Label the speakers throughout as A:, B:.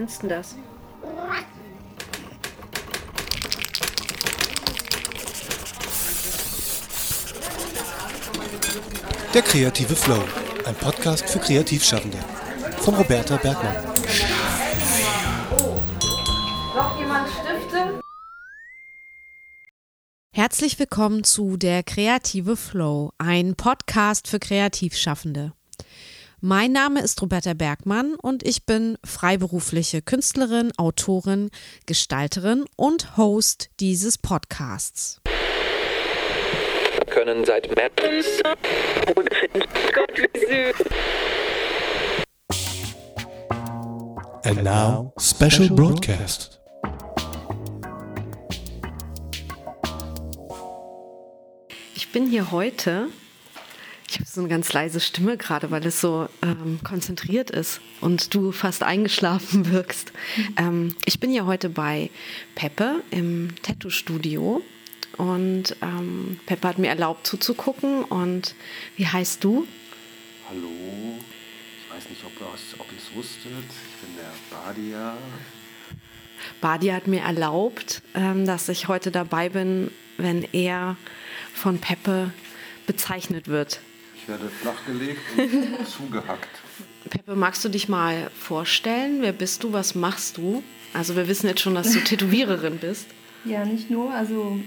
A: findest du das?
B: Der kreative Flow, ein Podcast für Kreativschaffende. Von Roberta Bergmann.
A: Noch jemand Stifte?
C: Herzlich willkommen zu Der kreative Flow, ein Podcast für Kreativschaffende. Mein Name ist Roberta Bergmann und ich bin freiberufliche Künstlerin, Autorin, Gestalterin und Host dieses Podcasts.
D: können seit März Gott, wie süß.
B: And now, special broadcast.
A: Ich bin hier heute. Ich habe so eine ganz leise Stimme gerade, weil es so ähm, konzentriert ist und du fast eingeschlafen wirkst. Ähm, ich bin hier heute bei Peppe im Tattoo-Studio und ähm, Peppe hat mir erlaubt zuzugucken. Und wie heißt du?
E: Hallo, ich weiß nicht, ob ihr es wusstet. Ich bin der Badia.
A: Badi hat mir erlaubt, ähm, dass ich heute dabei bin, wenn er von Peppe bezeichnet wird.
E: Ich werde flachgelegt und zugehackt.
A: Peppe, magst du dich mal vorstellen? Wer bist du? Was machst du? Also wir wissen jetzt schon, dass du Tätowiererin bist.
F: Ja, nicht nur. Also,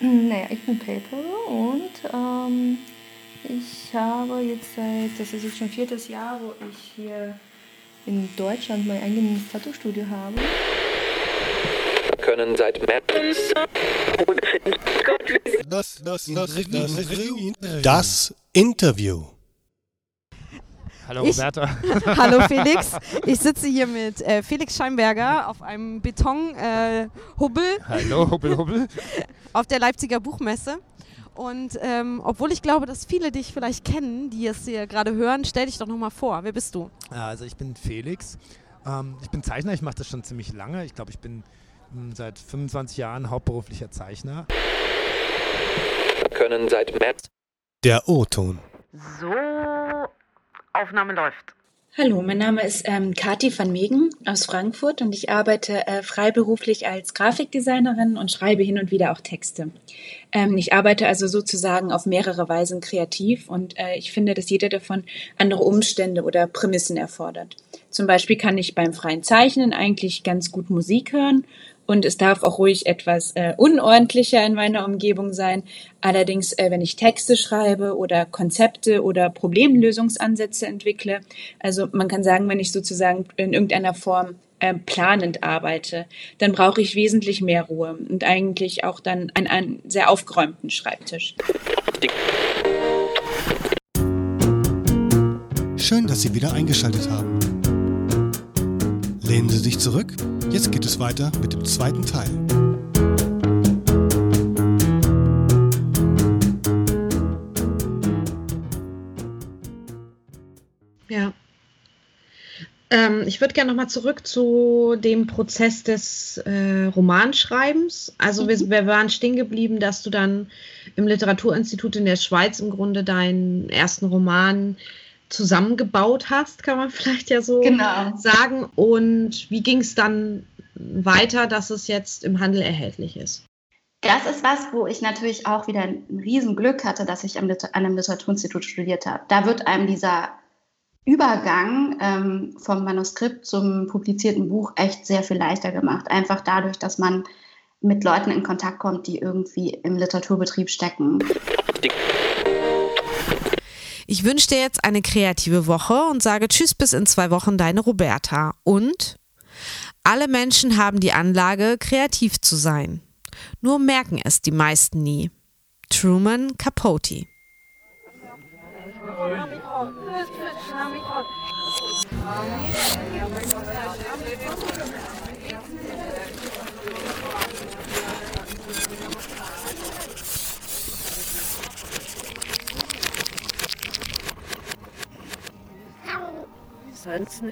F: naja, ich bin Pepe und ähm, ich habe jetzt seit, das ist jetzt schon viertes Jahr, wo ich hier in Deutschland mein eigenes Tattoo-Studio habe.
D: können seit März süß.
B: Das, das, das, das Interview.
G: Hallo
C: Ich-
G: Roberta.
C: Hallo Felix, ich sitze hier mit äh, Felix Scheinberger auf einem Betonhubbel äh,
G: Hallo, Hubbel, Hubbel.
C: auf der Leipziger Buchmesse. Und ähm, obwohl ich glaube, dass viele dich vielleicht kennen, die es hier gerade hören, stell dich doch nochmal vor. Wer bist du?
G: Also ich bin Felix. Ähm, ich bin Zeichner, ich mache das schon ziemlich lange. Ich glaube, ich bin mh, seit 25 Jahren hauptberuflicher Zeichner.
D: können seit März
B: Der O-Ton.
A: So, Aufnahme läuft.
H: Hallo, mein Name ist ähm, Kati van Megen aus Frankfurt und ich arbeite äh, freiberuflich als Grafikdesignerin und schreibe hin und wieder auch Texte. Ähm, ich arbeite also sozusagen auf mehrere Weisen kreativ und äh, ich finde, dass jeder davon andere Umstände oder Prämissen erfordert. Zum Beispiel kann ich beim freien Zeichnen eigentlich ganz gut Musik hören und es darf auch ruhig etwas äh, unordentlicher in meiner Umgebung sein. Allerdings, äh, wenn ich Texte schreibe oder Konzepte oder Problemlösungsansätze entwickle, also man kann sagen, wenn ich sozusagen in irgendeiner Form äh, planend arbeite, dann brauche ich wesentlich mehr Ruhe und eigentlich auch dann einen, einen sehr aufgeräumten Schreibtisch.
B: Schön, dass Sie wieder eingeschaltet haben. Lehnen Sie sich zurück. Jetzt geht es weiter mit dem zweiten Teil.
A: Ja. Ähm, ich würde gerne nochmal zurück zu dem Prozess des äh, Romanschreibens. Also wir, wir waren stehen geblieben, dass du dann im Literaturinstitut in der Schweiz im Grunde deinen ersten Roman zusammengebaut hast, kann man vielleicht ja so
H: Genau.
A: sagen. Und wie ging es dann weiter, dass es jetzt im Handel erhältlich ist?
I: Das ist was, wo ich natürlich auch wieder ein Riesenglück hatte, dass ich an einem Literaturinstitut studiert habe. Da wird einem dieser Übergang ähm, vom Manuskript zum publizierten Buch echt sehr viel leichter gemacht. Einfach dadurch, dass man mit Leuten in Kontakt kommt, die irgendwie im Literaturbetrieb stecken.
C: Ich wünsche dir jetzt eine kreative Woche und sage Tschüss bis in zwei Wochen, deine Roberta. Und alle Menschen haben die Anlage, kreativ zu sein. Nur merken es die meisten nie. Truman Capote.
A: sonst